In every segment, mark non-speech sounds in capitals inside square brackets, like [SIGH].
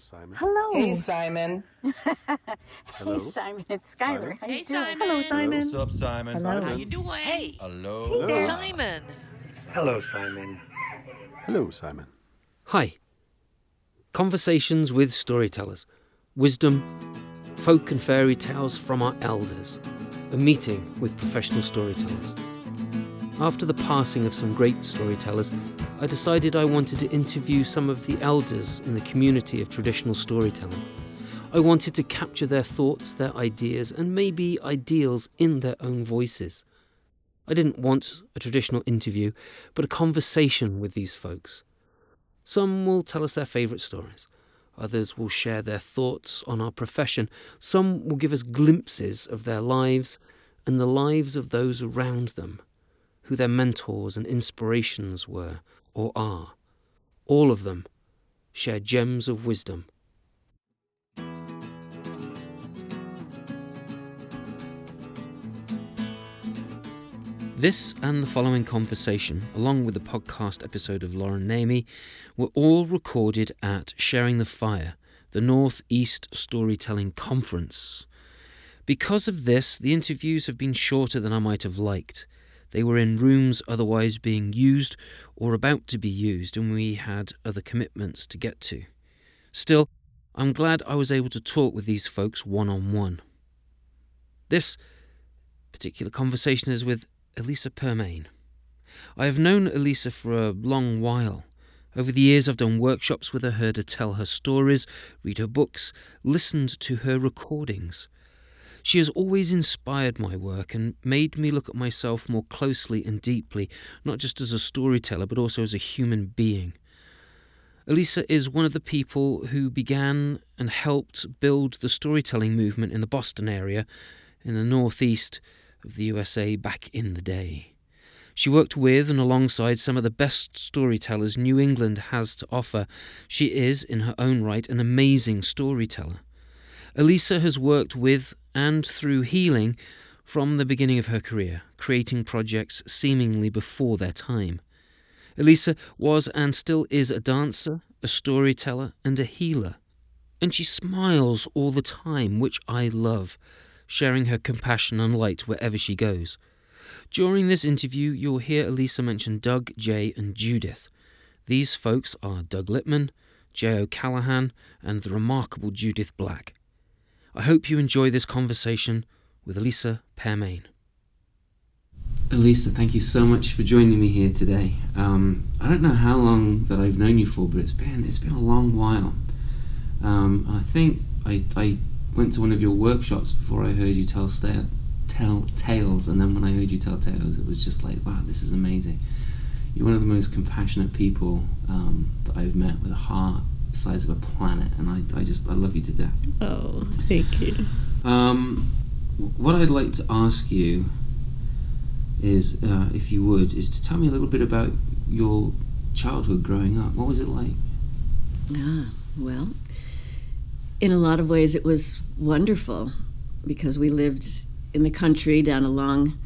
Simon. Hello. Hey, Simon. [LAUGHS] Hello. Hey, Simon, it's Skylar. Simon? How Hey, you doing? Simon. Hello, Simon. What's up, Simon? Hello. How you doing? Hey, Hello. Hello. Simon. Hello, Simon. Hello, Simon. Hi. Conversations with storytellers, wisdom, folk and fairy tales from our elders, a meeting with professional storytellers. After the passing of some great storytellers, I decided I wanted to interview some of the elders in the community of traditional storytelling. I wanted to capture their thoughts, their ideas, and maybe ideals in their own voices. I didn't want a traditional interview, but a conversation with these folks. Some will tell us their favourite stories. Others will share their thoughts on our profession. Some will give us glimpses of their lives and the lives of those around them, who their mentors and inspirations were or are. All of them share gems of wisdom. This and the following conversation, along with the podcast episode of Lauren Namey, were all recorded at Sharing the Fire, the North East Storytelling Conference. Because of this, the interviews have been shorter than I might have liked. They were in rooms otherwise being used or about to be used, and we had other commitments to get to. Still, I'm glad I was able to talk with these folks one on one. This particular conversation is with Elisa Pearmain. I have known Elisa for a long while. Over the years, I've done workshops with her, heard her tell her stories, read her books, listened to her recordings. She has always inspired my work and made me look at myself more closely and deeply, not just as a storyteller, but also as a human being. Elisa is one of the people who began and helped build the storytelling movement in the Boston area, in the northeast of the USA back in the day. She worked with and alongside some of the best storytellers New England has to offer. She is, in her own right, an amazing storyteller. Elisa has worked with and through healing from the beginning of her career, creating projects seemingly before their time. Elisa was and still is a dancer, a storyteller, and a healer. And she smiles all the time, which I love, sharing her compassion and light wherever she goes. During this interview, you'll hear Elisa mention Doug, Jay, and Judith. These folks are Doug Lipman, Jay O'Callahan, and the remarkable Judith Black. I hope you enjoy this conversation with Elisa Pearmain. Elisa, thank you so much for joining me here today. Um, I don't know how long that I've known you for, but it's been it's been a long while. Um, I think I, I went to one of your workshops before I heard you tell sta- tell tales, and then when I heard you tell tales, it was just like, wow, this is amazing. You're one of the most compassionate people um, that I've met with a heart size of a planet, and I, I just I love you to death. Oh, thank you. Um, what I'd like to ask you is, uh, if you would, is to tell me a little bit about your childhood growing up. What was it like? Ah, well, in a lot of ways, it was wonderful because we lived in the country down a long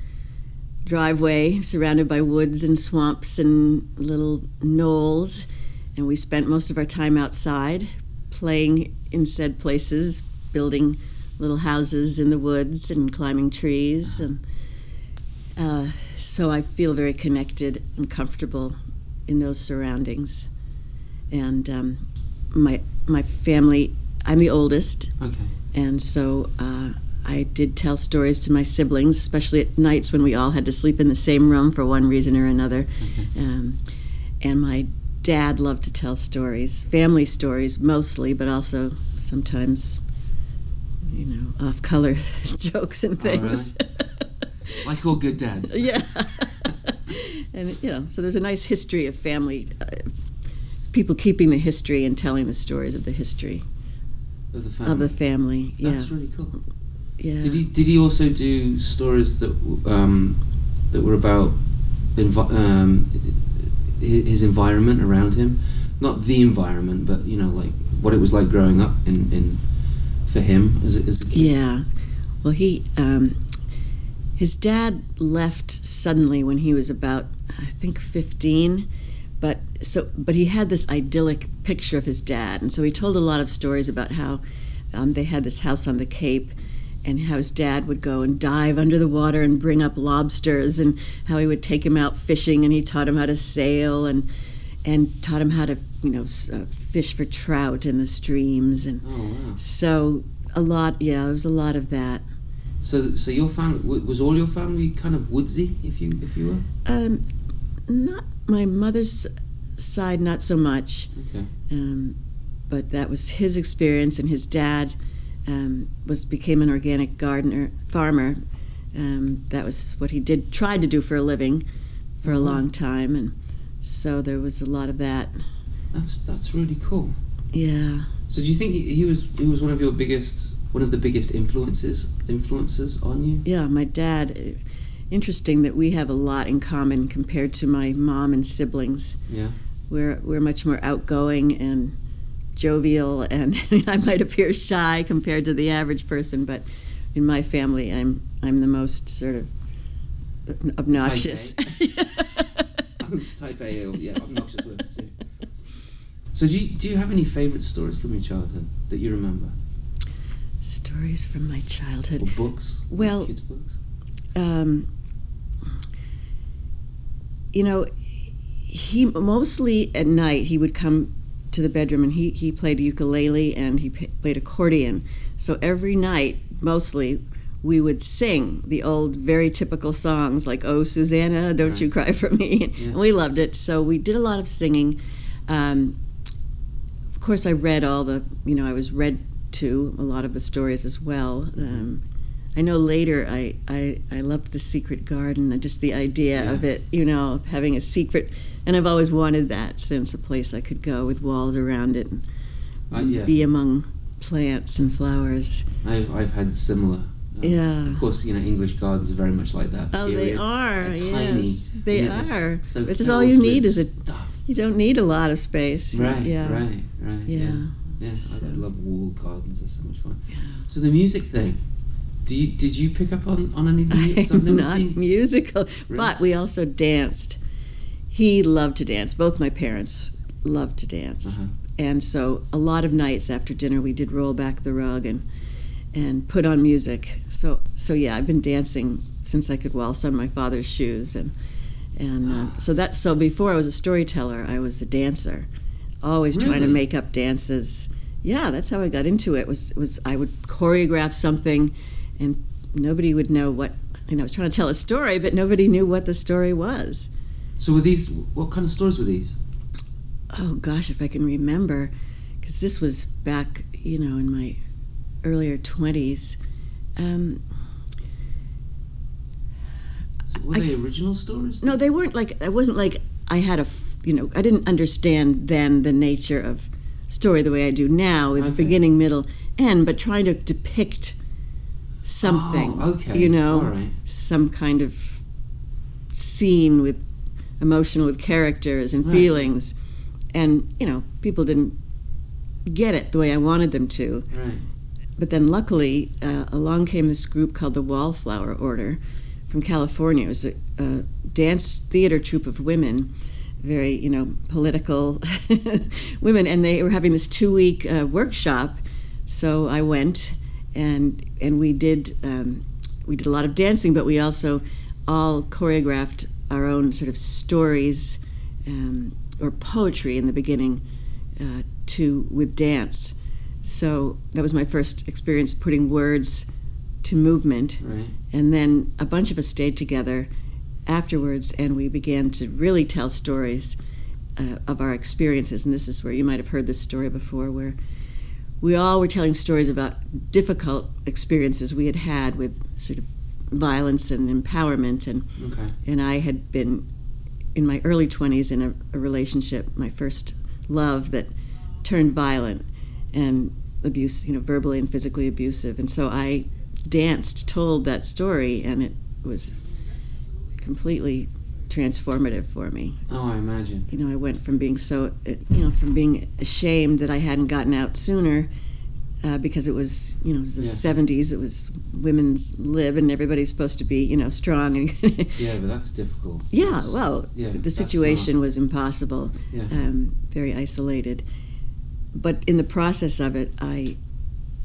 driveway surrounded by woods and swamps and little knolls. And we spent most of our time outside playing in said places, building little houses in the woods and climbing trees. And uh, so I feel very connected and comfortable in those surroundings. And um, my, my family, I'm the oldest, Okay. and so uh, I did tell stories to my siblings, especially at nights when we all had to sleep in the same room for one reason or another. Um, and my dad loved to tell stories, family stories mostly, but also sometimes, you know, off color [LAUGHS] jokes and Oh, really? things. [LAUGHS] Like all good dads. [LAUGHS] yeah. and, you know, so there's a nice history of family, uh, people keeping the history and telling the stories of the history Of the family. of the family. Yeah. That's really cool. yeah. Did he did he also do stories that um, that were about um, his environment around him? Not the environment, but you know, like what it was like growing up in, in for him as a, as a kid. Yeah. Well, he, um, his dad left suddenly when he was about, I think, 15. But so, but he had this idyllic picture of his dad, and so he told a lot of stories about how um, they had this house on the Cape, and how his dad would go and dive under the water and bring up lobsters, and how he would take him out fishing, and he taught him how to sail, and and taught him how to you know uh, fish for trout in the streams, and Oh wow. so a lot. Yeah, there was a lot of that. So so your family was all your family kind of woodsy, if you if you were. Um, not my mother's side, not so much. Okay. Um, but that was his experience, and his dad um, was became an organic gardener farmer. Um, that was what he did, tried to do for a living, for a Mhm. long time, and so there was a lot of that. That's that's really cool. Yeah, So do you think he, was he was one of your biggest one of the biggest influences influences on you? yeah. My dad. uh, Interesting that we have a lot in common compared to my mom and siblings. Yeah. We're we're much more outgoing and jovial, and [LAUGHS] I might appear shy compared to the average person, but in my family, I'm I'm the most sort of obnoxious. Type A, [LAUGHS] or, yeah, obnoxious word to say. So do you, do you have any favourite stories from your childhood that you remember, Stories from my or childhood. books? Well- kids' books. Um, you know, he mostly at night he would come to the bedroom and he, he played ukulele and he p- played accordion. So every night, mostly, we would sing the old, very typical songs like "Oh Susanna, Don't You Cry for Me," Yeah. and we loved it. So we did a lot of singing. Um, of course, I read all the, you know, I was read to a lot of the stories as well. Um, I know later I, I, I loved The Secret Garden, and just the idea of it, you know, having a secret. And I've always wanted that since a place I could go with walls around it and Uh, yeah, be among plants and flowers. I've, I've had similar. uh, Yeah. Of course, you know English gardens are very much like that. Oh, they are, They're yes. tiny. They and yet they're So But all you need is a- stuff. You don't need a lot of space. Right, Yeah. right, right. Yeah. Yeah, yeah. I, So- I love wall gardens. They're so much fun. Yeah. So the music thing. Do you did you pick up on, on any of the [LAUGHS] music? I've I'm not seen. musical, Really? but we also danced. He loved to dance. Both my parents loved to dance, Uh-huh. and so a lot of nights after dinner we did roll back the rug and and put on music. So so yeah, I've been dancing since I could waltz on my father's shoes, and and uh, so that so before I was a storyteller, I was a dancer, always trying to make up dances. Yeah, that's how I got into it. Was was I would choreograph something, and nobody would know what. Know, I was trying to tell a story, but nobody knew what the story was. So were these? What kind of stories were these? Oh gosh, if I can remember, because this was back, you know, in my earlier twenties. Um, So were they original stories? no, they weren't like. It wasn't like I had a, you know, I didn't understand then the nature of story the way I do now, with Okay. beginning, middle, end, but trying to depict something. Oh, okay. You know, right. some kind of scene with emotional with characters and Right. feelings, and you know, people didn't get it the way I wanted them to. Right. But then luckily, uh, along came this group called the Wallflower Order from California. It was a, a dance theater troupe of women, very, you know, political [LAUGHS] women, and they were having this two week uh, workshop. So I went and and we did um, we did a lot of dancing, but we also all choreographed our own sort of stories um, or poetry in the beginning uh, to with dance. So that was my first experience putting words to movement. Right. And then a bunch of us stayed together afterwards and we began to really tell stories uh, of our experiences. And this is where you might have heard this story before, where we all were telling stories about difficult experiences we had had with sort of violence and empowerment. And, Okay. and I had been in my early 20s in a, a relationship, my first love, that turned violent and abuse, you know, verbally and physically abusive. And so I danced, told that story, and it was completely transformative for me. Oh, I imagine. You know, I went from being so, you know, from being ashamed that I hadn't gotten out sooner uh, because it was you know it was the Yeah. 70s. It was women's lib, and everybody's supposed to be you know strong and [LAUGHS] Yeah, but that's difficult. yeah. That's- Well, yeah, the situation was impossible, yeah. um, very isolated. But in the process of it, I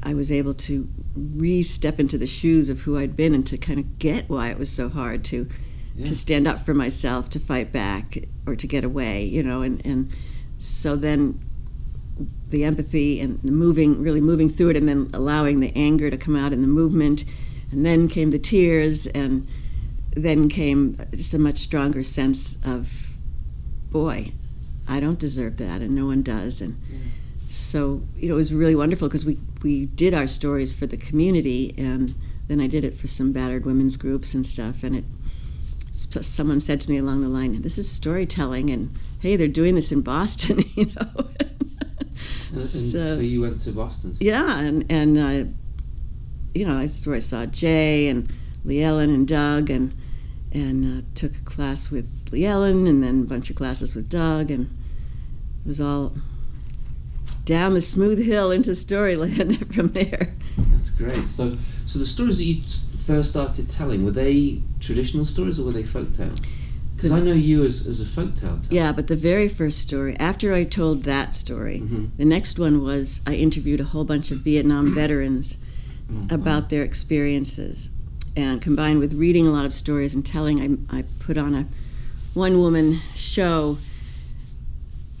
I was able to re-step into the shoes of who I'd been and to kind of get why it was so hard to Yeah. to stand up for myself, to fight back, or to get away, you know, and, and so then the empathy and the moving, really moving through it, and then allowing the anger to come out in the movement, and then came the tears, and then came just a much stronger sense of, boy, I don't deserve that, and no one does, and so you know it was really wonderful because we we did our stories for the community, and then I did it for some battered women's groups and stuff, and it someone said to me along the line, "This is storytelling," and hey, they're doing this in Boston, [LAUGHS] you know. So- so, you went to Boston. yeah, and and uh, you know that's where I saw Jay and Lee Ellen and Doug, and and uh, took a class with Lee Ellen, and then a bunch of classes with Doug, and it was all down the smooth hill into Storyland [LAUGHS] from there. That's great. So, so the stories that you first started telling were they traditional stories or were they folktale? Because I know you as, as a folktale teller. Yeah, but the very first story, after I told that story, Mhm. the next one was I interviewed a whole bunch of Vietnam [COUGHS] veterans Mm, about their experiences. And combined with reading a lot of stories and telling, I, I put on a one woman show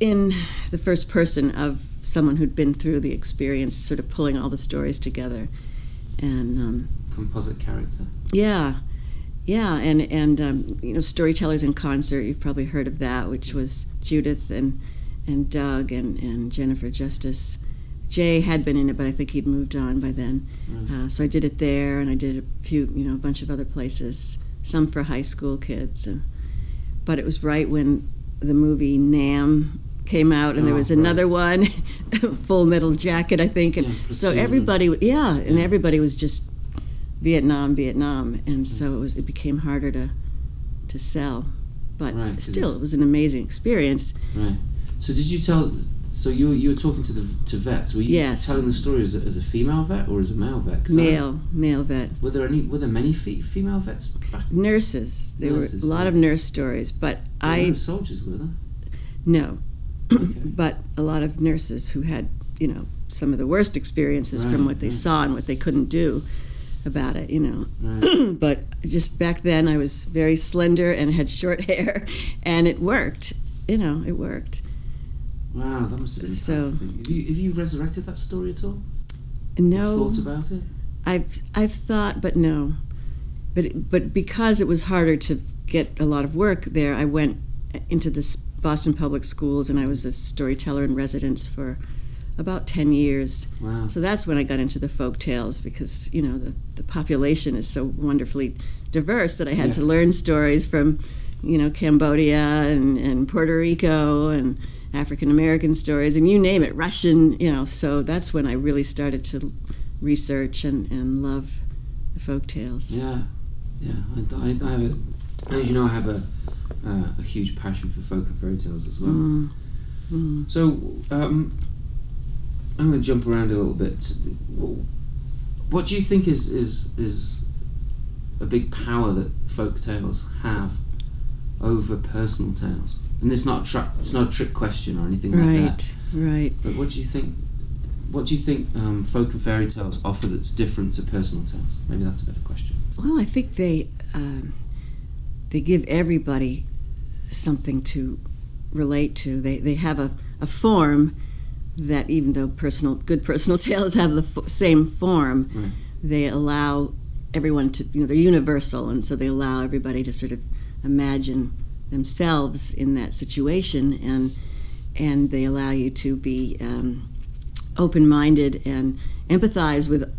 in the first person of someone who'd been through the experience, sort of pulling all the stories together. And um, composite character. yeah, yeah, and and um, you know, storytellers in concert. You've probably heard of that, which was Judith and and Doug and and Jennifer Justice. Jay had been in it, but I think he'd moved on by then. Right. Uh, so I did it there, and I did a few, you know, a bunch of other places, some for high school kids, and but it was right when the movie Nam came out, and there Oh, was right. another one, [LAUGHS] Full Metal Jacket, I think, and Yeah, so Platoon. everybody, yeah, and everybody was just Vietnam, Vietnam, and so it was it became harder to to sell, but Right, still, it was an amazing experience. Right. So did you tell? So you you were talking to the to vets. Were you Yes. telling the story as a, as a female vet or as a male vet? Male, male vet. were there any? Were there many fe- female vets back? Nurses. There Nurses, were a lot yeah. of nurse stories, but There I were no soldiers were there? no, Okay. [CLEARS THROAT] but a lot of nurses who had you know some of the worst experiences Right, from what they right. saw and what they couldn't do about it. You know, Right. [CLEARS THROAT] but just back then I was very slender and had short [LAUGHS] hair, and it worked. You know, it worked. Wow, that must have been So- Have you, have you resurrected that story at all? No, Thought about it? I've I've thought, but no. But but because it was harder to get a lot of work there, I went into the Boston Public Schools, and I was a storyteller in residence for about ten years. Wow. So that's when I got into the folk tales because you know the the population is so wonderfully diverse that I had to learn stories from you know Cambodia and, and Puerto Rico and African American stories and you name it Russian you know so that's when I really started to research and, and love the folk tales. Yeah, yeah. I, I, I have a, as you know, I have a uh, a huge passion for folk and fairy tales as well. Mm, mm. So um, I'm going to jump around a little bit. What do you think is is is a big power that folk tales have over personal tales? And it's not a tra- it's not a trick question or anything like that. Right, right. But what do you think? What do you think um, folk and fairy tales offer that's different to personal tales? Maybe that's a better question. Well, I think they um, they give everybody something to relate to. They they have a, a form that even though personal good personal [LAUGHS] tales have the f- same form, Right. they allow everyone to you know they're universal, and so they allow everybody to sort of imagine themselves in that situation, and and they allow you to be um, open-minded and empathize with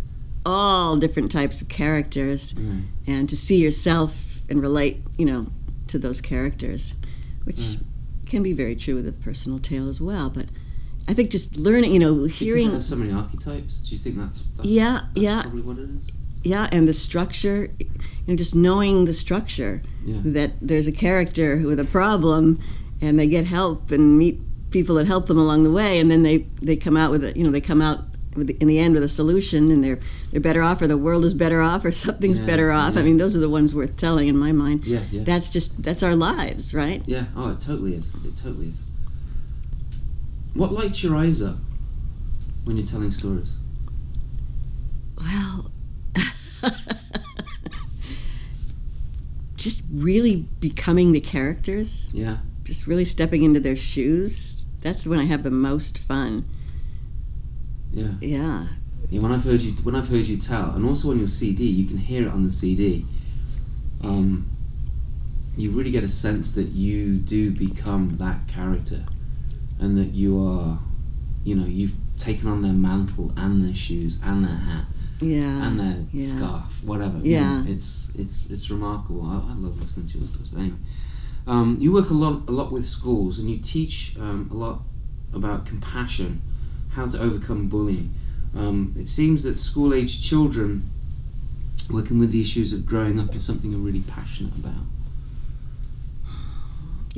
all different types of characters Right. and to see yourself and relate, you know, to those characters, which Mm. can be very true with a personal tale as well. But I think just learning, you know, Because hearing, there's so many archetypes. Do you think that's, that's Yeah, that's yeah. probably what it is? yeah, and the structure, you know, just knowing the structure Yeah. that there's a character with a problem, and they get help and meet people that help them along the way, and then they they come out with it, you know, they come out with the, in the end with a solution, and they're they're better off, or the world is better off, or [LAUGHS] something's Yeah, better off. I mean, those are the ones worth telling in my mind. Yeah, yeah. That's just that's our lives, right? Yeah, oh, it totally is. It totally is. What lights your eyes up when you're telling stories? Well, [LAUGHS] just really becoming the characters, Yeah, just really stepping into their shoes. That's when I have the most fun. yeah. Yeah. Yeah, when I've heard you, when I've heard you tell, and also on your CD, you can hear it on the CD. Um, you really get a sense that you do become that character, and that you are, you know, you've taken on their mantle and their shoes and their hat Yeah. and their yeah. scarf, whatever. you Yeah. know, it's it's it's remarkable. I, I love listening to your stories. But anyway, um, you work a lot a lot with schools, and you teach um, a lot about compassion, how to overcome bullying. Um, it seems that school age children working with the issues of growing up is something you're really passionate about.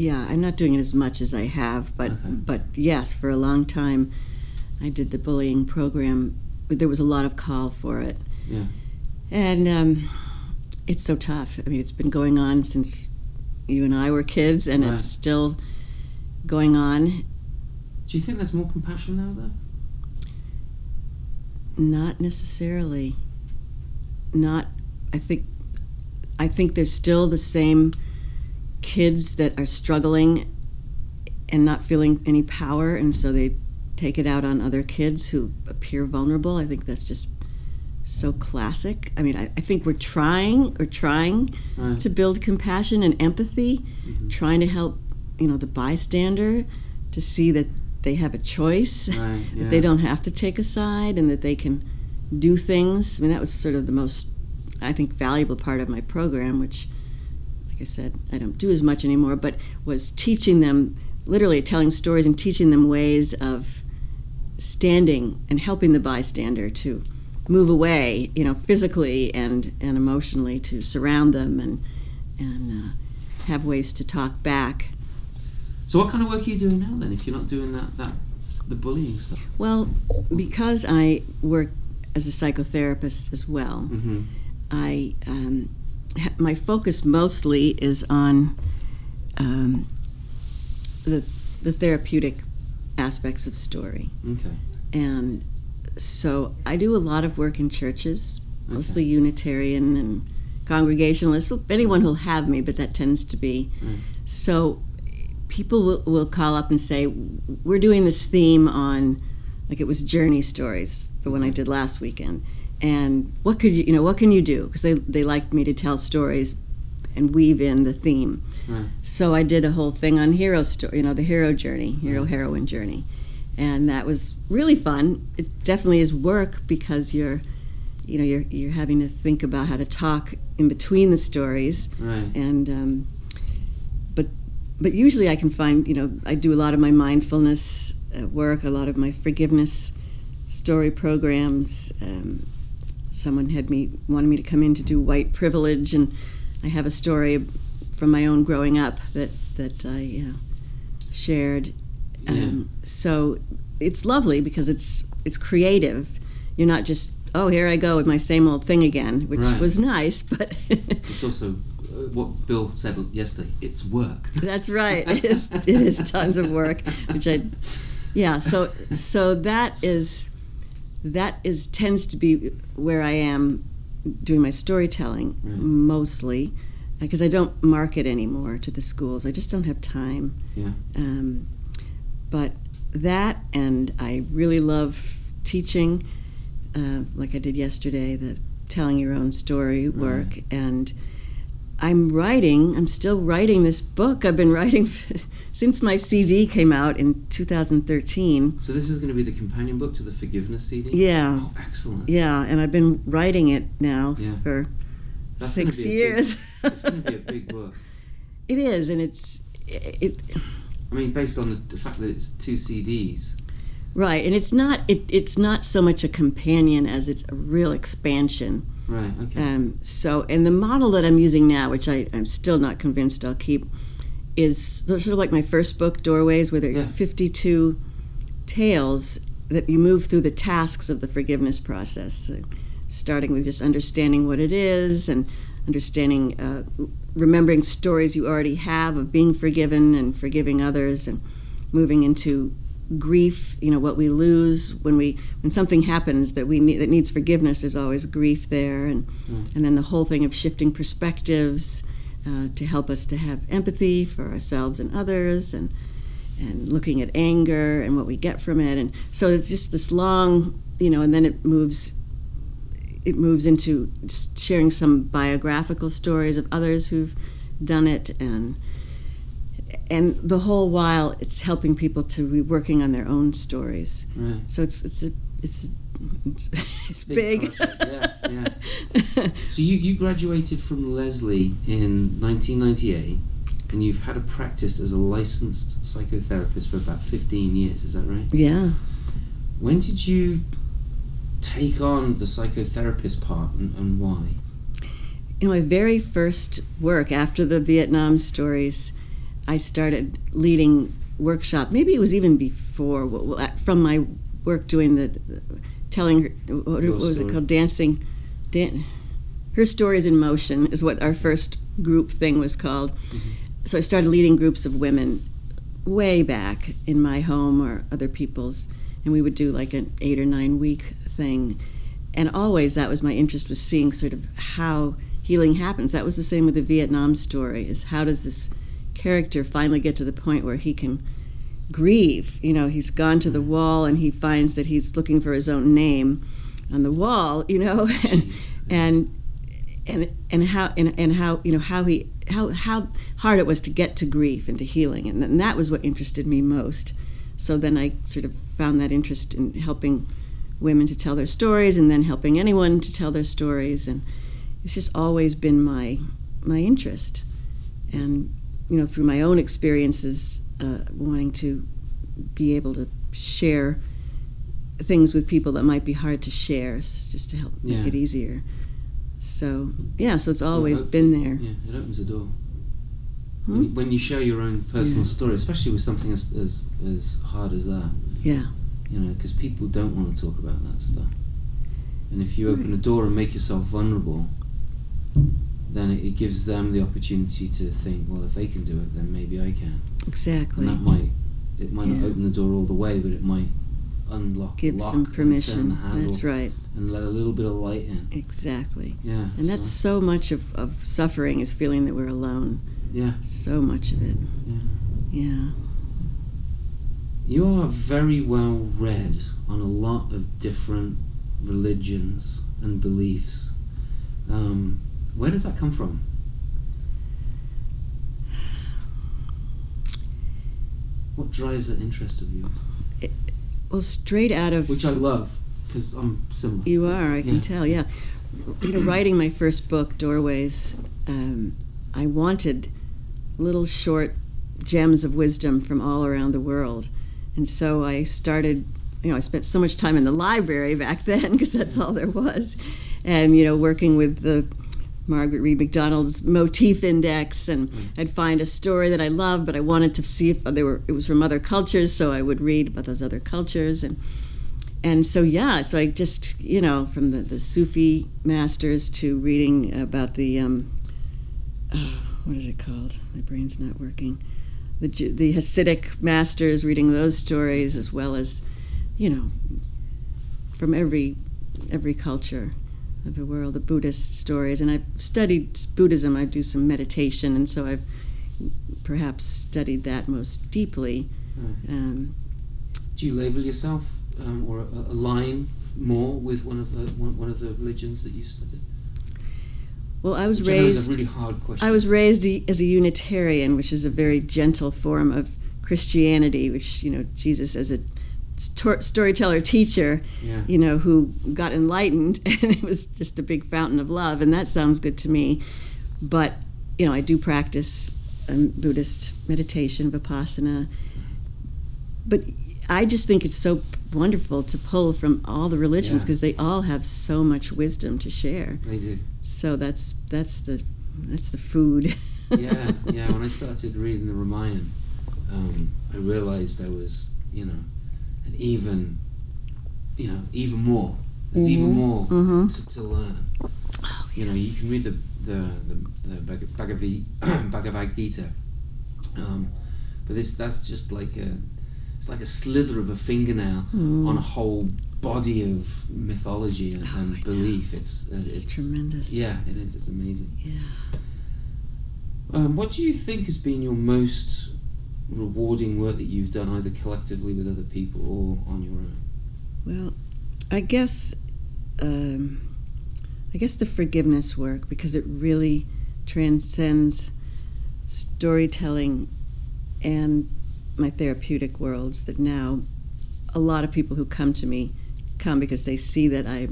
Yeah, I'm not doing it as much as I have, but Okay. but yes, for a long time, I did the bullying program. There was a lot of call for it, Yeah. and um, it's so tough. I mean, it's been going on since you and I were kids, and Right. it's still going on. Do you think there's more compassion now though? Not necessarily. Not. I think. I think there's still the same kids that are struggling and not feeling any power, and so they take it out on other kids who appear vulnerable. I think that's just so classic. I mean, I, I think we're trying, we're trying Right. to build compassion and empathy, Mhm. trying to help, you know, the bystander to see that they have a choice, Right. [LAUGHS] Yeah. that they don't have to take a side, and that they can do things. I mean, that was sort of the most, I think, valuable part of my program, which, I said, I don't do as much anymore, but was teaching them, literally telling stories and teaching them ways of standing and helping the bystander to move away, you know, physically and, and emotionally to surround them and and uh, have ways to talk back. So what kind of work are you doing now then? If you're not doing that that the bullying stuff. Well, because I work as a psychotherapist as well, Mm-hmm. I um, my focus mostly is on um, the the therapeutic aspects of story. Okay. And so I do a lot of work in churches, mostly Unitarian and Congregationalist. Anyone who'll have me, but that tends to be. Mm. So people will, will call up and say, We're doing this theme on, like it was Journey Stories, the one I did last weekend. And what could you, you know, what can you do? Because they, they like me to tell stories and weave in the theme. So I did a whole thing on hero story, you know, the hero journey, hero heroine journey, and that was really fun. It definitely is work because you're, you know, you're you're having to think about how to talk in between the stories, Right. and um, but but usually I can find, you know, I do a lot of my mindfulness work, a lot of my forgiveness story programs. Um, someone had me wanted me to come in to do white privilege, and I have a story from my own growing up that that I uh, shared. Um, So it's lovely because it's it's creative. You're not just oh here I go with my same old thing again, which Right. was nice, but [LAUGHS] It's also uh, what Bill said yesterday. It's work. [LAUGHS] That's right. It is, it is tons of work, which I, yeah. So so that is that is tends to be where I am doing my storytelling Right. mostly because I don't market anymore to the schools. I just don't have time. Yeah. Um, but that and I really love teaching, uh, like I did yesterday, the telling your own story work and. I'm writing, I'm still writing this book. I've been writing [LAUGHS] since my CD came out in 2013. So this is going to be the companion book to the forgiveness CD. Yeah. Oh, excellent. Yeah, and I've been writing it now Yeah. for That's six be big- years. [LAUGHS] It's going to be a big book. it is, and it's it, I mean, based on the, the fact that it's two CDs. right, and it's not it, it's not so much a companion as it's a real expansion. Right. Okay. Um, so, and the model that I'm using now, which I, I'm still not convinced I'll keep, is sort of like my first book, Doorways, where there are Yeah. 52 tales that you move through the tasks of the forgiveness process, uh, starting with just understanding what it is and understanding, uh, remembering stories you already have of being forgiven and forgiving others, and moving into grief. You know what we lose when we when something happens that we need that needs forgiveness. There's always grief there, and and then the whole thing of shifting perspectives uh, to help us to have empathy for ourselves and others, and and looking at anger and what we get from it. And so it's just this long, you know, and then it moves it moves into sharing some biographical stories of others who've done it and and the whole while it's helping people to be working on their own stories. Right. So it's it's a, it's it's, [LAUGHS] it's big. project, Yeah, yeah. so you, you graduated from Lesley in 1998, and you've had a practice as a licensed psychotherapist for about 15 years. Is that right? yeah. When did you take on the psychotherapist part, and, and why? You know, my very first work after the Vietnam stories, I started leading workshop. Maybe it was even before from my work doing the telling her what, what was it called? Dancing dan- her stories in motion is what our first group thing was called. Mm-hmm. So i started leading groups of women way back in my home or other people's and we would do like an eight or nine week thing. And always that was my interest was seeing sort of how healing happens. That was the same with the vietnam story is how does this character finally get to the point where he can grieve. You know he's gone to the wall and he finds that he's looking for his own name on the wall you know [LAUGHS] and and and, and how and, and how you know how he how how hard it was to get to grief and to healing. And, and that was what interested me most. So then I sort of found that interest in helping women to tell their stories and then helping anyone to tell their stories. And it's just always been my my interest. And you know through my own experiences uh, wanting to be able to share things with people that might be hard to share just to help Yeah. make it easier so yeah so it's always been there Yeah, it opens the door. Hmm? When, you, when you share your own personal Yeah. story, especially with something as, as, as hard as that, yeah you know, because people don't want to talk about that stuff. And if you open a door and make yourself vulnerable, then it, gives them the opportunity to think, well, if they can do it, then maybe I can. exactly And that might, it might Yeah. not open the door all the way, but it might unlock give lock some permission the handle that's right and let a little bit of light in. exactly Yeah. and that's so much of, of suffering is feeling that we're alone yeah, so much of it yeah. yeah You are very well read on a lot of different religions and beliefs. Um, where does that come from? What drives that interest of yours? well straight out of Which I love because I'm similar. You are, I can tell, yeah. You know, writing my first book, Doorways, um, I wanted little short gems of wisdom from all around the world. And so I started, you know, I spent so much time in the library back then because that's all there was. And, you know, working with the Margaret Read MacDonald's motif index, and I'd find a story that I loved, but I wanted to see if they were it was from other cultures, so I would read about those other cultures, and and so yeah, so I just you know from the, the Sufi masters to reading about the um, uh, what is it called? My brain's not working. The the Hasidic masters, reading those stories as well as you know from every every culture the world, the Buddhist stories, and I've studied Buddhism. I do some meditation, and so I've perhaps studied that most deeply. Right. Um, Do you label yourself um, or align more with one of the one, one of the religions that you studied? well, I was Which I raised. a really hard question. I was raised as a Unitarian, which is a very gentle form of Christianity, which, you know, Jesus as a sto- storyteller teacher, Yeah. you know, who got enlightened, [LAUGHS] and it was just a big fountain of love, and that sounds good to me. But, you know, I do practice um, Buddhist meditation, Vipassana. But I just think it's so wonderful to pull from all the religions Yeah. because they all have so much wisdom to share. They do. So that's that's the that's the food. [LAUGHS] yeah, yeah. When I started reading the Ramayana, um, I realized I was, you know, an even you know, even more. There's even more Mhm. to, to learn. you know, you can read the the the, the Bhag- [CLEARS THROAT] Bhagavad Gita, um, but this that's just like a it's like a slither of a fingernail on a whole body of mythology and, Oh, and belief. It's uh, It's it's tremendous. Yeah, it is. It's amazing. Yeah. Um, what do you think has been your most rewarding work that you've done, either collectively with other people or on your own? Well, I guess um, I guess the forgiveness work because it really transcends storytelling and my therapeutic worlds. That now a lot of people who come to me come because they see that I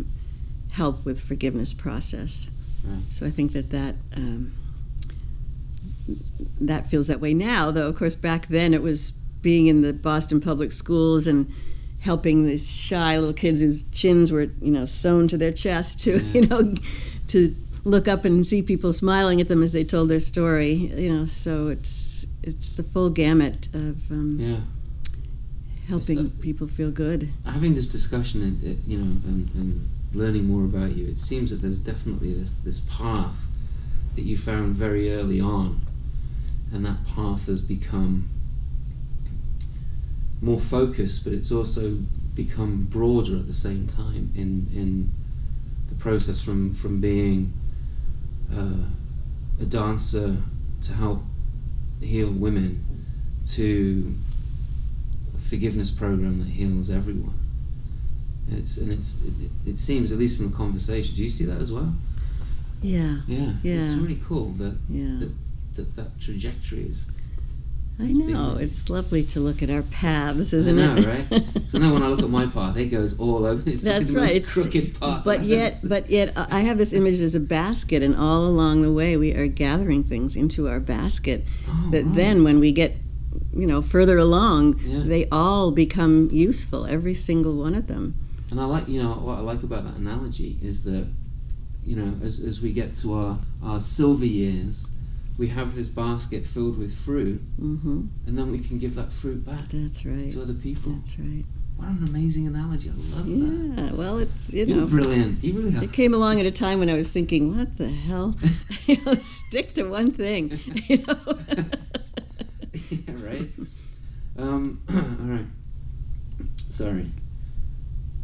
help with forgiveness process. Right. So I think that that um, that feels that way now. Though of course back then it was being in the Boston public schools and helping the shy little kids whose chins were you know sewn to their chest to Yeah. you know to look up and see people smiling at them as they told their story. You know, so it's it's the full gamut of um, Yeah. helping the- people feel good. Having this discussion, and it, you know, and, and learning more about you, it seems that there's definitely this this path that you found very early on, and that path has become more focused, but it's also become broader at the same time in in the process from from being uh, a dancer to help heal women to a forgiveness program that heals everyone. It's and it's it, it- seems at least from the conversation. Do you see that as well? Yeah, Yeah, yeah. it's really cool that yeah. that that, that trajectory is. I know. like- It's lovely to look at our paths, isn't it? I know, it? right? [LAUGHS] So now when I look at my path, it goes all over. It's like That's the right. It's, crooked path. but yet, but yet, uh, I have this image as a basket, and all along the way, we are gathering things into our basket. Oh, that wow. then, when we get, you know, further along, Yeah. they all become useful. Every single one of them. And I like, you know, what I like about that analogy is that, you know, as, as we get to our, our silver years, we have this basket filled with fruit, hmm and then we can give that fruit back That's right. to other people. That's right. What an amazing analogy! I love that. Yeah. Well, it's you You're know. brilliant. You really. It came along at a time when I was thinking, "What the hell?" [LAUGHS] [LAUGHS] you know, stick to one thing. [LAUGHS] You know. yeah, right. Um, [CLEARS THROAT] all right. Sorry.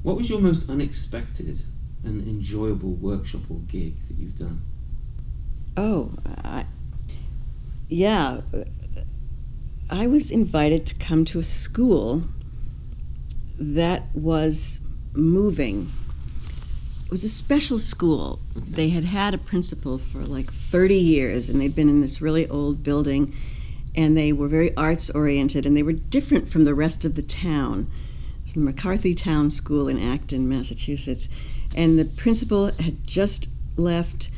What was your most unexpected and enjoyable workshop or gig that you've done? Oh, I, yeah. I was invited to come to a school that was moving. It was a special school. They had had a principal for like 30 years, and they'd been in this really old building, and they were very arts oriented, and they were different from the rest of the town. It's the McCarthy-Towne School in Acton, Massachusetts. And the principal had just left,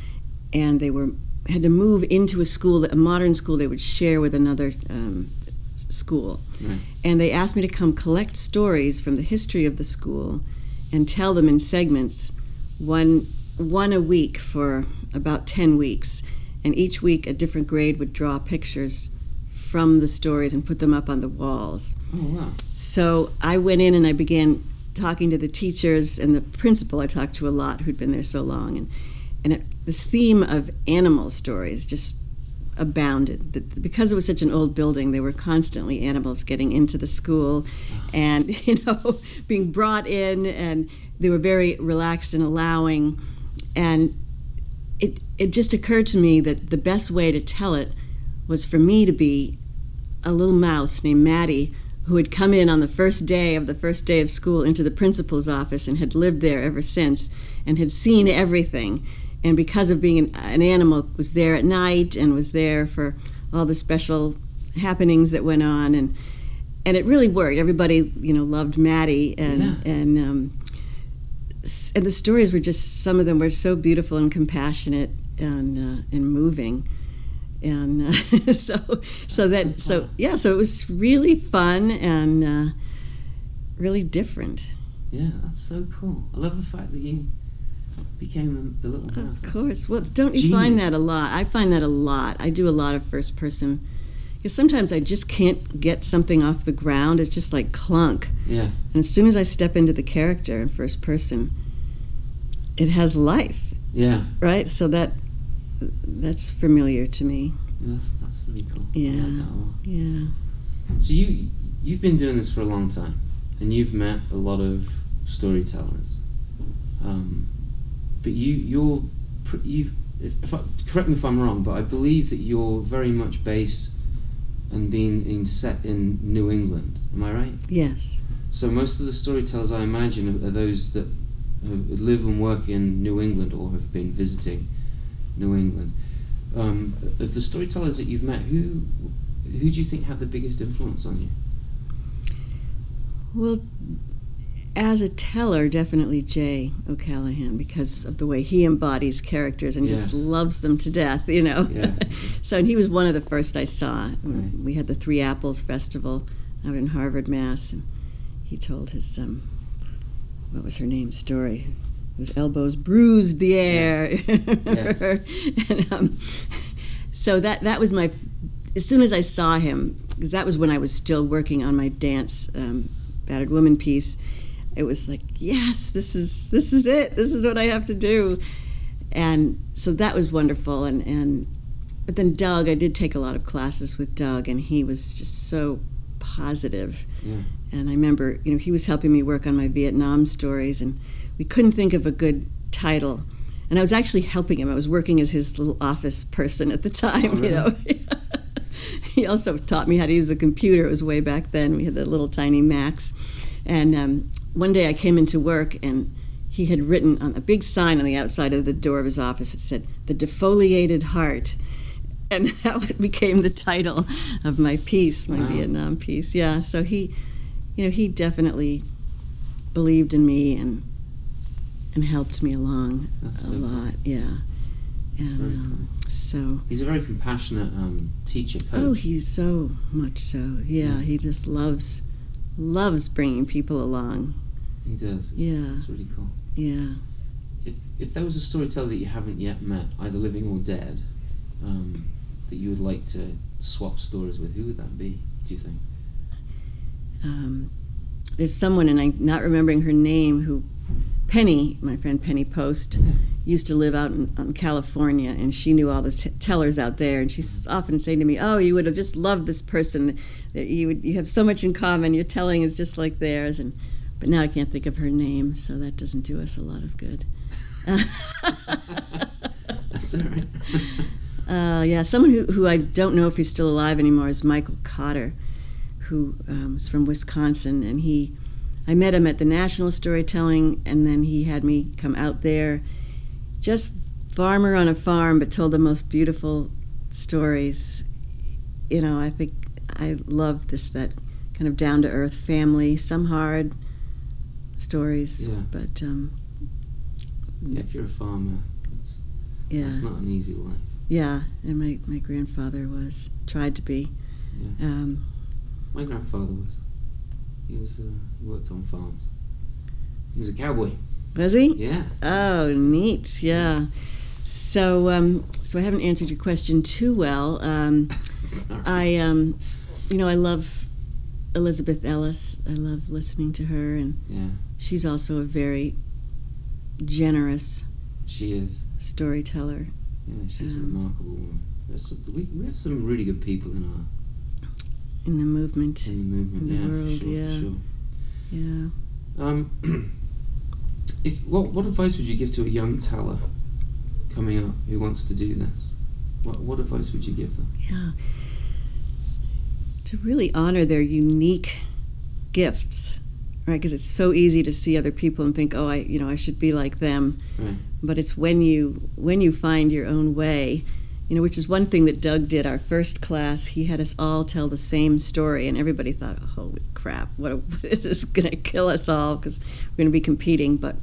and they were had to move into a school, a modern school they would share with another um, school. Right. And they asked me to come collect stories from the history of the school and tell them in segments, one one a week for about 10 weeks. And each week a different grade would draw pictures from the stories and put them up on the walls. Oh wow. So I went in and I began talking to the teachers and the principal I talked to a lot who'd been there so long and and it, this theme of animal stories just abounded. That- because it was such an old building there were constantly animals getting into the school ah. and [LAUGHS] you know being brought in and they were very relaxed and allowing. And it it just occurred to me that the best way to tell it was for me to be a little mouse named Maddie who had come in on the first day of the first day of school into the principal's office and had lived there ever since and had seen everything and because of being an, an animal was there at night and was there for all the special happenings that went on. And and it really worked everybody you know loved Maddie and Yeah. and um, and the stories were just some of them were so beautiful and compassionate and uh, and moving. And uh, [LAUGHS] so so that so yeah so it was really fun and uh, really different. Yeah, that's so cool. I love the fact that you became the, the little mouse. of course well don't you find that a lot i find that a lot i do a lot of first person Because sometimes I just can't get something off the ground. It's just like clunk. Yeah. And as soon as I step into the character in first person, it has life, Yeah. right? So that that's familiar to me. That's that's really cool. Yeah. like that a lot. Yeah. So you you've been doing this for a long time, and you've met a lot of storytellers. Um, but you you're you if, if I, correct me if I'm wrong, but I believe that you're very much based and being in set in New England. Am I right? Yes. So most of the storytellers I imagine are, are those that live and work in New England or have been visiting New England. Um, of the storytellers that you've met, who who do you think had the biggest influence on you? Well, as a teller, definitely Jay O'Callahan because of the way he embodies characters and just loves them to death, you know. Yeah. [LAUGHS] so and he was one of the first I saw. Right. We had the Three Apples Festival out in Harvard, Mass, and he told his um, what was her name story. His elbows bruised the air. [LAUGHS] Yes. and, um, so that that was my. As soon as I saw him, because that was when I was still working on my dance um, battered woman piece, it was like, yes, this is this is it. This is what I have to do, and so that was wonderful. And and but then Doug, I did take a lot of classes with Doug, and he was just so positive. Yeah. And I remember, you know, he was helping me work on my Vietnam stories, and we couldn't think of a good title. And I was actually helping him. I was working as his little office person at the time, Oh, you know. [LAUGHS] he also taught me how to use a computer. It was way back then. We had the little tiny Macs. And um, one day I came into work, and he had written on a big sign on the outside of the door of his office. It said, "The Defoliated Heart." [LAUGHS] And that [LAUGHS] became the title of my piece, my Wow. Vietnam piece. Yeah, so he, you know, he definitely believed in me and and helped me along That's a so cool. lot. Yeah, That's and um, so He's a very compassionate um, teacher coach. oh, he's so much so. Yeah, Yeah. he just loves loves bringing people along. He does. It's, Yeah. it's really cool. Yeah. If if there was a storyteller that you haven't yet met, either living or dead, um, that you would like to swap stories with, who would that be? Do you think? um, there's someone, and I'm not remembering her name, who Penny, my friend Penny Post, used to live out in, in California, and she knew all the t- tellers out there. And she's often saying to me, "Oh, you would have just loved this person. That you would, you have so much in common. Your telling is just like theirs." And but now I can't think of her name, so that doesn't do us a lot of good. That's all right. [LAUGHS] Uh, yeah, someone who, who I don't know if he's still alive anymore is Michael Cotter, who um, is from Wisconsin, and he, I met him at the National Storytelling, and then he had me come out there, just farmer on a farm, but told the most beautiful stories. You know, I think I love this that kind of down to earth family, some hard stories, Yeah. but um, Yeah, if you're a farmer, it's, yeah, that's not an easy life. yeah. And my my grandfather was tried to be. Yeah. Um, My grandfather was. He was uh, worked on farms. He was a cowboy. Was he? Yeah. Oh, neat. Yeah. So, um, so I haven't answered your question too well. Um, [LAUGHS] I, um, you know, I love Elizabeth Ellis. I love listening to her, and yeah, she's also a very generous she is. storyteller. Yeah, she's a Um, remarkable woman. Some, we, we have some really good people in our In the movement, in the movement. In the yeah, world, for sure, yeah. for sure. yeah. Um, [CLEARS THROAT] if what what advice would you give to a young teller coming up who wants to do this? What what advice would you give them? Yeah. To really honor their unique gifts, right? Because it's so easy to see other people and think, oh, I, you know, I should be like them. Right. But it's when you when you find your own way, you know, which is one thing that Doug did. Our first class, he had us all tell the same story, and everybody thought, "Holy crap! What, what is this [LAUGHS] going to kill us all?" Because we're going to be competing. But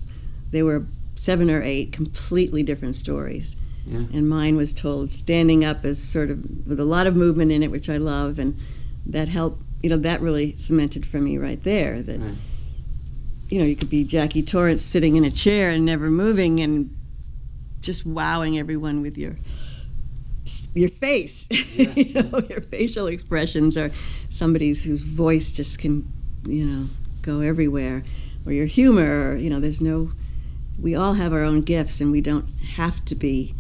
they were seven or eight completely different stories Yeah. and mine was told standing up as sort of with a lot of movement in it, which I love, and that helped. You know, that really cemented for me right there that Right. You know you could be Jackie Torrance sitting in a chair and never moving and just wowing everyone with your your face, [LAUGHS] you know, your facial expressions, or somebody's whose voice just can, you know, go everywhere, or your humor, or you know, there's no. We all have our own gifts, and we don't have to be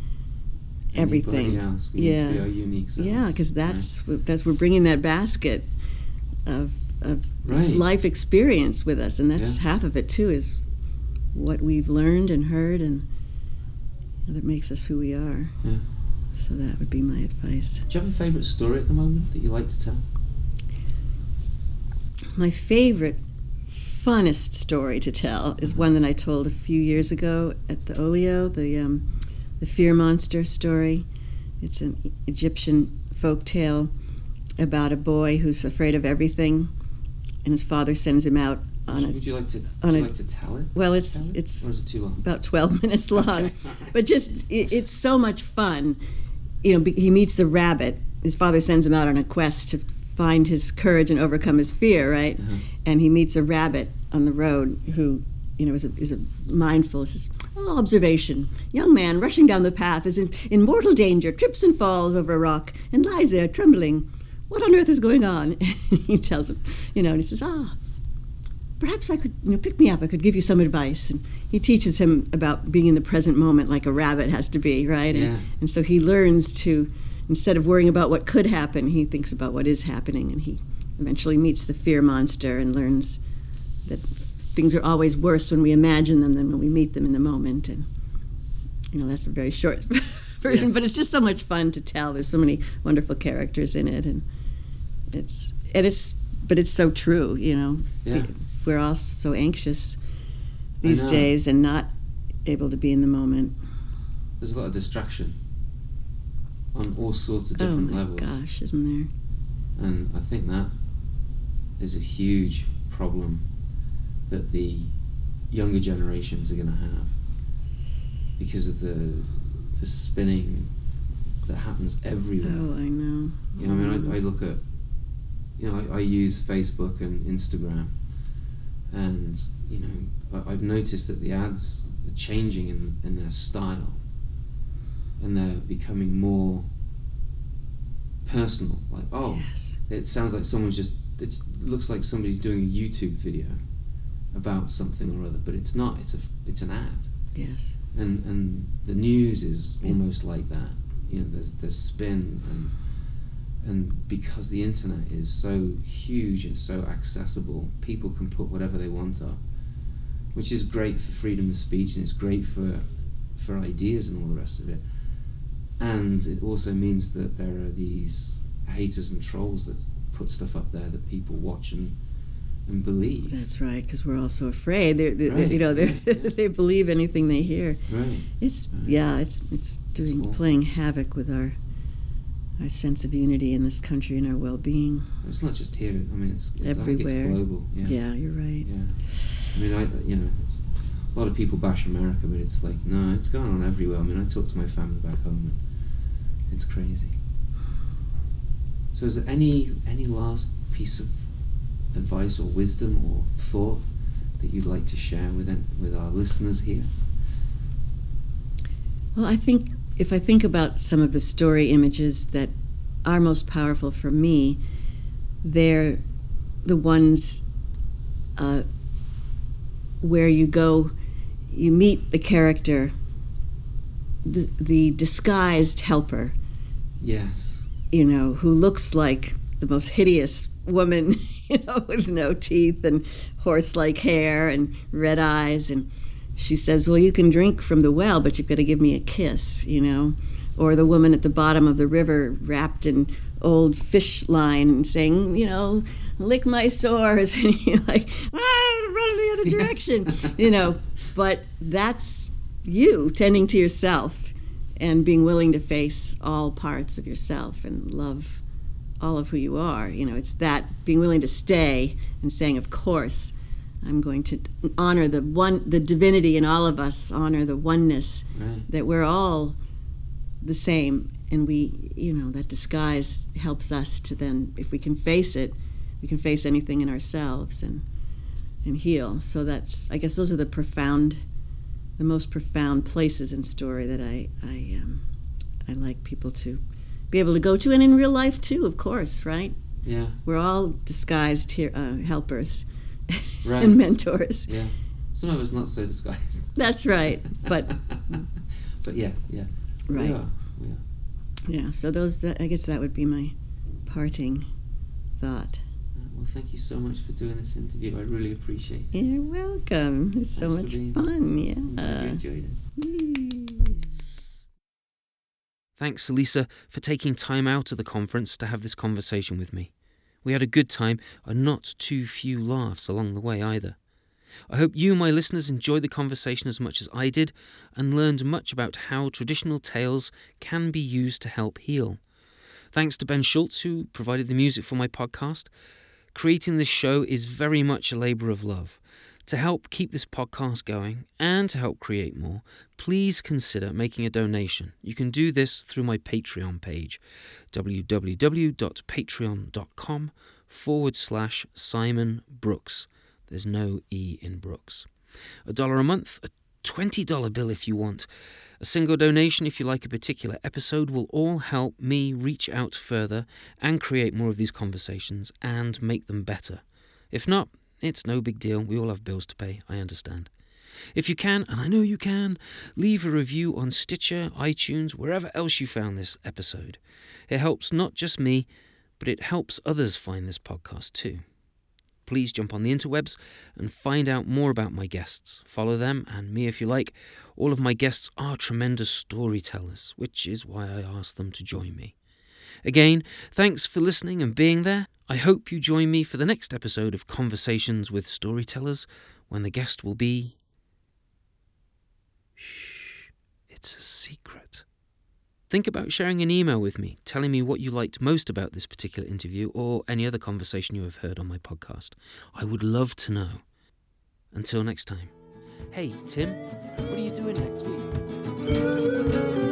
everything. Else. We Yeah. to be our unique selves. Yeah, because right? that's that's we're bringing that basket of of Right. life experience with us, and that's Yeah. half of it too. Is what we've learned and heard, and that makes us who we are. Yeah. So that would be my advice. Do you have a favourite story at the moment that you like to tell? My favorite, funnest story to tell is one that I told a few years ago at the Olio, the um, the fear monster story. It's an Egyptian folk tale about a boy who's afraid of everything, and his father sends him out on a. Would you like to? Would on you like to tell it? Well, it's it? it's it too long? about 12 [LAUGHS] minutes long. Okay. But just, it, it's so much fun. You know, he meets a rabbit. His father sends him out on a quest to find his courage and overcome his fear, right? Uh-huh. And he meets a rabbit on the road who, you know, is a, is a mindful, says, oh, observation. Young man rushing down the path is in, in mortal danger, trips and falls over a rock, and lies there trembling. What on earth is going on? [LAUGHS] he tells him, you know, and he says, ah, perhaps I could, you know, pick me up. I could give you some advice. And he teaches him about being in the present moment, like a rabbit has to be, right? And, Yeah. and so he learns to, instead of worrying about what could happen, he thinks about what is happening, and he eventually meets the fear monster and learns that things are always worse when we imagine them than when we meet them in the moment. And you know, that's a very short [LAUGHS] version, Yes. but it's just so much fun to tell. There's so many wonderful characters in it, and it's and it's but it's so true. You know, Yeah. we're all so anxious these days and not able to be in the moment. There's a lot of distraction on all sorts of Oh different my levels. gosh, isn't there? And I think that is a huge problem that the younger generations are going to have because of the the spinning that happens everywhere. Oh, I know. You know, I mean, I, I look at, you know, I, I use Facebook and Instagram, and you know, I, I've noticed that the ads are changing in in their style, and they're becoming more personal. Like, oh, Yes. it sounds like someone's just. It looks like somebody's doing a YouTube video about something or other, but it's not. It's a. It's an ad Yes. and and the news is almost like that. You know, there's there's spin and and because the internet is so huge and so accessible, people can put whatever they want up, which is great for freedom of speech and it's great for for ideas and all the rest of it. And it also means that there are these haters and trolls that put stuff up there that people watch and and believe. That's right, because we're all so afraid. They're, they Right, you know, they [LAUGHS] yeah, [LAUGHS] they believe anything they hear. Right. It's Right. yeah, it's it's doing cool. playing havoc with our our sense of unity in this country and our well-being. It's not just here. I mean, it's, it's I think Everywhere. it's global. Yeah. Yeah, you're right. Yeah. I mean, I you know, it's, a lot of people bash America, but it's like no, it's going on everywhere. I mean, I talk to my family back home, and it's crazy. So, is there any any last piece of advice or wisdom or thought that you'd like to share with with our listeners here? Well, I think if I think about some of the story images that are most powerful for me, they're the ones uh, where you go, you meet the character, the, the disguised helper, Yes. you know, who looks like the most hideous woman, [LAUGHS] you know, with no teeth and horse like hair and red eyes. And she says, Well, you can drink from the well, but you've got to give me a kiss, you know. Or the woman at the bottom of the river wrapped in old fish line and saying, You know, lick my sores. [LAUGHS] And you're like, Ah, run in the other direction, you know. But that's you tending to yourself and being willing to face all parts of yourself and love all of who you are. You know, it's that being willing to stay and saying, of course, I'm going to honor the one, the divinity in all of us, honor the oneness Right. that we're all the same, and we, you know, that disguise helps us to then, if we can face it, we can face anything in ourselves and and heal. So that's, I guess, those are the profound, the most profound places in story that I I um, I like people to be able to go to, and in real life too, of course, right? Yeah. We're all disguised here, uh, helpers [LAUGHS] Right. and mentors. Yeah. Some of us not so disguised. [LAUGHS] That's right. But [LAUGHS] But yeah, yeah. Right. We are. We are. yeah, so those, that, I guess that would be my parting thought. Uh, Well, thank you so much for doing this interview. I really appreciate it. You're welcome. It's so Thanks for much being- fun. Glad you Yeah. enjoyed it. Thanks, Elisa, for taking time out of the conference to have this conversation with me. We had a good time and not too few laughs along the way either. I hope you, my listeners, enjoyed the conversation as much as I did and learned much about how traditional tales can be used to help heal. Thanks to Ben Schultz, who provided the music for my podcast. Creating this show is very much a labour of love. To help keep this podcast going and to help create more, please consider making a donation. You can do this through my Patreon page, www.patreon.com forward slash Simon Brooks. There's no E in Brooks. A dollar a month, a $20 bill if you want. A single donation if you like a particular episode will all help me reach out further and create more of these conversations and make them better. If not, it's no big deal. We all have bills to pay, I understand. If you can, and I know you can, leave a review on Stitcher, iTunes, wherever else you found this episode. It helps not just me, but it helps others find this podcast too. Please jump on the interwebs and find out more about my guests. Follow them and me if you like. All of my guests are tremendous storytellers, which is why I asked them to join me. Again, thanks for listening and being there. I hope you join me for the next episode of Conversations with Storytellers when the guest will be. Shh, it's a secret. Think about sharing an email with me, telling me what you liked most about this particular interview or any other conversation you have heard on my podcast. I would love to know. Until next time. Hey, Tim, what are you doing next week?